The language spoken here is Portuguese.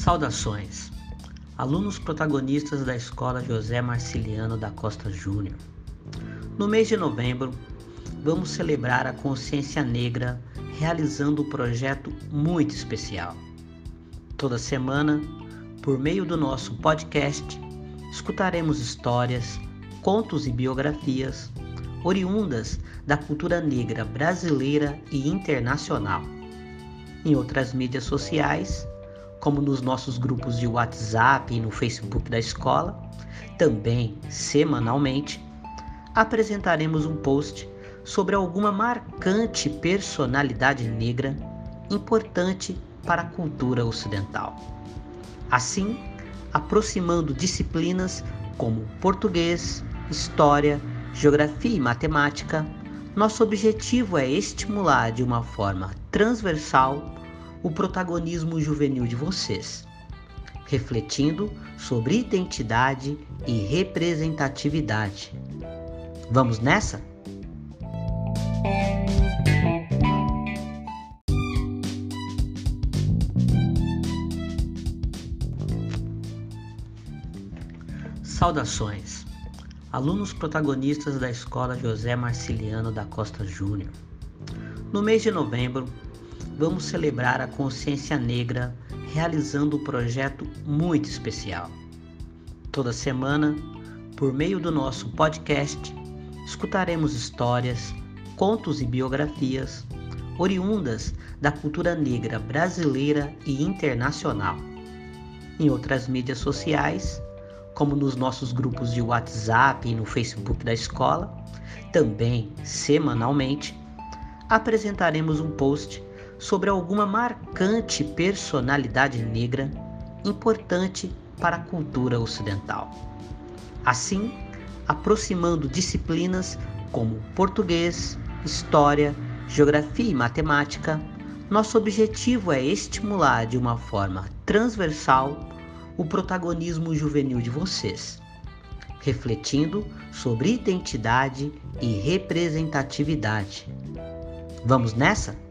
Saudações, alunos protagonistas da Escola José Marciliano da Costa Júnior. No mês de novembro, vamos celebrar a consciência negra realizando um projeto muito especial. Toda semana, por meio do nosso podcast, escutaremos histórias, contos e biografias oriundas da cultura negra brasileira e internacional. Em outras mídias sociais, como nos nossos grupos de WhatsApp e no Facebook da escola, também semanalmente, apresentaremos um post sobre alguma marcante personalidade negra importante para a cultura ocidental. Assim, aproximando disciplinas como português, história, geografia e matemática, nosso objetivo é estimular de uma forma transversal o protagonismo juvenil de vocês, refletindo sobre identidade e representatividade. Vamos nessa? Saudações, alunos protagonistas da Escola José Marciliano da Costa Júnior. No mês de novembro, vamos celebrar a consciência negra realizando um projeto muito especial. Toda semana, por meio do nosso podcast, escutaremos histórias, contos e biografias oriundas da cultura negra brasileira e internacional. Em outras mídias sociais, como nos nossos grupos de WhatsApp e no Facebook da escola, também semanalmente, apresentaremos um post sobre alguma marcante personalidade negra importante para a cultura ocidental. Assim, aproximando disciplinas como português, história, geografia e matemática, nosso objetivo é estimular de uma forma transversal o protagonismo juvenil de vocês, refletindo sobre identidade e representatividade. Vamos nessa?